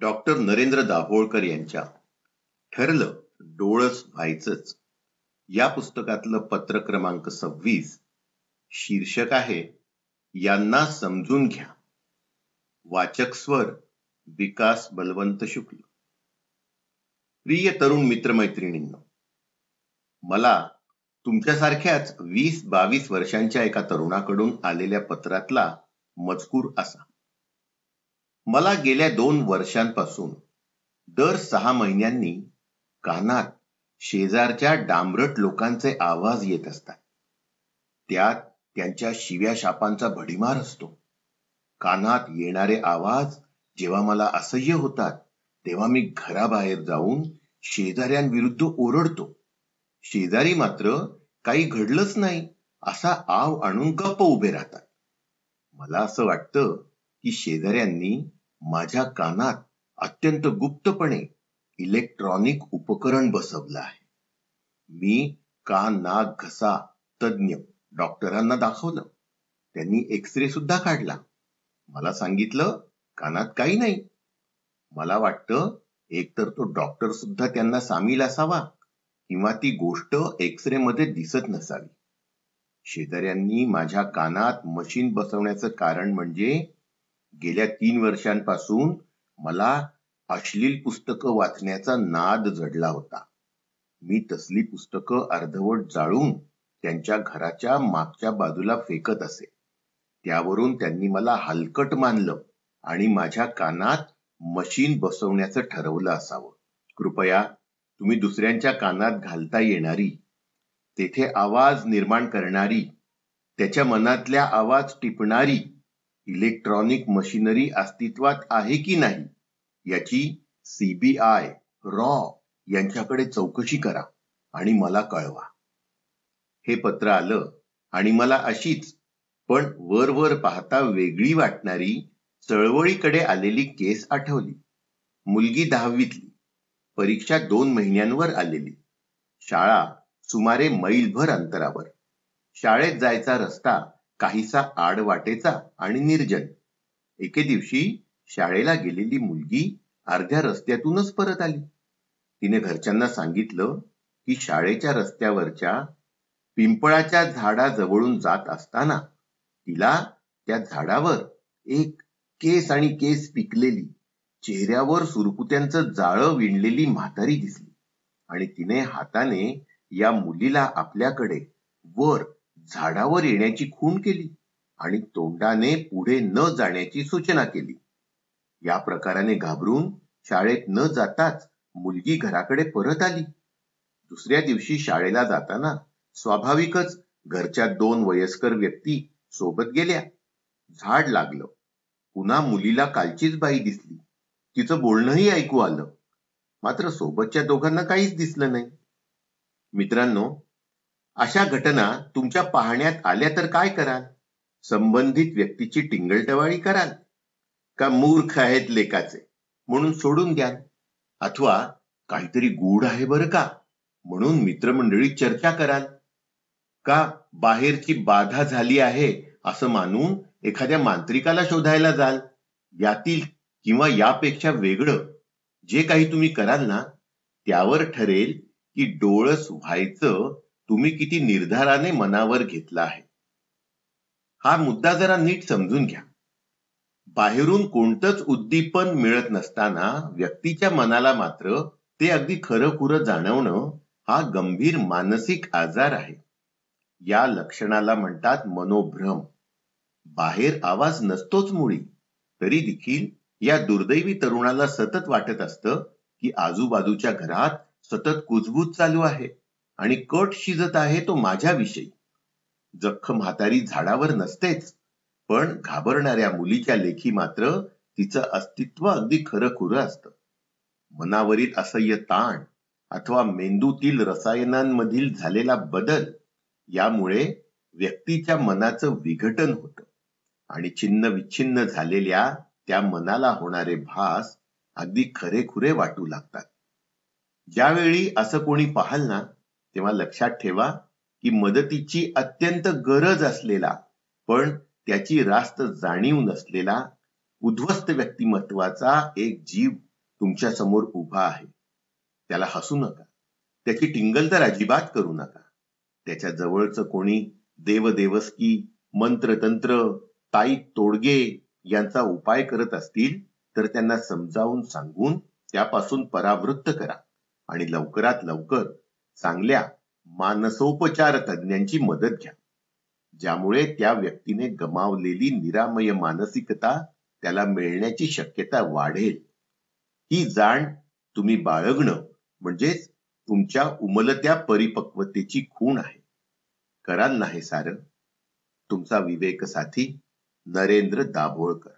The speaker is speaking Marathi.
डॉक्टर नरेंद्र दाभोळकर यांच्या ठरलं डोळस व्हायचंच. या पुस्तकातलं पत्र क्रमांक सव्वीस शीर्षक आहे यांना समजून घ्या. वाचक स्वर विकास बलवंत शुक्ल. प्रिय तरुण मित्रमैत्रिणींनो मला तुमच्यासारख्याच वीस बावीस वर्षांच्या एका तरुणाकडून आलेल्या पत्रातला मजकूर असा. मला गेल्या दोन वर्षांपासून दर सहा महिन्यांनी कानात शेजारच्या डांबरट लोकांचे आवाज येत असतात. त्यात त्यांच्या शिव्या शापांचा भडीमार असतो. कानात येणारे आवाज जेव्हा मला असह्य होतात तेव्हा मी घराबाहेर जाऊन शेजाऱ्यांविरुद्ध ओरडतो. शेजारी मात्र काही घडलंच नाही असा आव आणून गप्प उभे राहतात. मला असं वाटतं की शेजाऱ्यांनी माझ्या कानात अत्यंत गुप्तपणे इलेक्ट्रॉनिक उपकरण बसवलं आहे. मी कान नाक घसा तज्ञ डॉक्टरांना दाखवलं. त्यांनी एक्सरे सुद्धा काढला. मला सांगितलं कानात काही नाही. मला वाटतं एकतर तो डॉक्टर सुद्धा त्यांना सामील असावा किंवा ती गोष्ट एक्सरे मध्ये दिसत नसावी. शेजाऱ्यांनी माझ्या कानात मशीन बसवण्याचं कारण म्हणजे गेल्या तीन वर्षांपासून मला अश्लील पुस्तकं वाचण्याचा नाद जडला होता. मी तसली पुस्तकं अर्धवट जाळून त्यांच्या घराच्या मागच्या बाजूला फेकत असे. त्यावरून त्यांनी मला हलकट मानलं आणि माझ्या कानात मशीन बसवण्याचं ठरवलं असावं. कृपया तुम्ही दुसऱ्यांच्या कानात घालता येणारी तेथे आवाज निर्माण करणारी त्याच्या मनातल्या आवाज टिपणारी इलेक्ट्रॉनिक मशिनरी अस्तित्वात आहे की नाही याची सीबीआय रॉ यांच्याकडे चौकशी करा आणि मला कळवा. हे पत्र आलं आणि मला अशीच पण वर वर पाहता वेगळी वाटणारी चळवळीकडे आलेली केस आठवली. मुलगी दहावीतली परीक्षा दोन महिन्यांवर आलेली. शाळा सुमारे मैलभर अंतरावर. शाळेत जायचा रस्ता काहीसा आडवाटेचा आणि निर्जन. एके दिवशी शाळेला गेलेली मुलगी अर्ध्या रस्त्यातूनच परत आली. तिने घरच्यांना सांगितलं की शाळेच्या रस्त्यावरच्या पिंपळाच्या झाडाजवळून जात असताना तिला त्या झाडावर एक केस आणि केस पिकलेली चेहऱ्यावर सुरकुत्यांचं जाळं विणलेली म्हातारी दिसली आणि तिने हाताने या मुलीला आपल्याकडे वर झाडावर येण्याची खूण केली आणि तोंडाने पुढे न जाण्याची सूचना केली. या प्रकाराने घाबरून शाळेत न जाताच मुलगी घराकडे परत आली. दुसऱ्या दिवशी शाळेला जाताना स्वाभाविकच घरच्या दोन वयस्कर व्यक्ती सोबत गेल्या. झाड लागलं. पुन्हा मुलीला कालचीच बाई दिसली. तिचं बोलणंही ऐकू आलं. मात्र सोबतच्या दोघांना काहीच दिसलं नाही. मित्रांनो अशा घटना तुमच्या पाहण्यात आल्या तर काय कराल? संबंधित व्यक्तीची टिंगलटवाळी कराल? का मूर्ख आहेत लेखाचे म्हणून सोडून द्याल? अथवा काहीतरी गूढ आहे बरं का? म्हणून मित्रमंडळी चर्चा कराल? का बाहेरची बाधा झाली आहे असं मानून एखाद्या मांत्रिकाला शोधायला जाल? यातील किंवा यापेक्षा वेगळं जे काही तुम्ही कराल ना त्यावर ठरेल की डोळस व्हायचं तुम्ही किती निर्धाराने मनावर घेतला आहे? हा मुद्दा जरा नीट समजून घ्या. बाहेरून कोणतंच उद्दीपन मिळत नसताना व्यक्तीच्या मनाला मात्र ते अगदी खरं खुरं जाणवणं हा गंभीर मानसिक आजार आहे. या लक्षणाला म्हणतात मनोभ्रम. बाहेर आवाज नसतोच मुळी. तरी देखील या दुर्दैवी तरुणाला सतत वाटत असतं की आजूबाजूच्या घरात सतत कुजबूज चालू आहे. आणि कट शिजत आहे तो माझ्याविषयी. जख्ख म्हातारी झाडावर नसतेच पण घाबरणाऱ्या मुलीच्या लेखी मात्र तिचं अस्तित्व अगदी खरं खुरं असतं. मनावरील असह्य ताण अथवा मेंदूतील रसायनांमधील झालेला बदल यामुळे व्यक्तीच्या मनाचं विघटन होतं आणि छिन्न विच्छिन्न झालेल्या त्या मनाला होणारे भास अगदी खरेखुरे वाटू लागतात. ज्यावेळी असं कोणी पाहाल ना तेव्हा लक्षात ठेवा की मदतीची अत्यंत गरज असलेला पण त्याची रास्त जाणीव नसलेला उद्ध्वस्त व्यक्तिमत्वाचा एक जीव तुमच्यासमोर उभा आहे. त्याला हसू नका. त्याची टिंगल तर अजिबात करू नका. त्याच्या जवळचं कोणी देवदेवस्की मंत्रतंत्र ताई तोडगे यांचा उपाय करत असतील तर त्यांना समजावून सांगून त्यापासून परावृत्त करा आणि लवकरात लवकर चांगल्या मानसोपचार तज्ञांची मदत घ्या. ज्यामुळे त्या व्यक्तीने गमावलेली निरामय मानसिकता त्याला मिळण्याची शक्यता वाढेल. ही जाण तुम्ही बाळगणं म्हणजेच तुमच्या उमलत्या परिपक्वतेची खूण आहे. कराल नाही सारं? तुमचा विवेक साथी नरेंद्र दाभोळकर.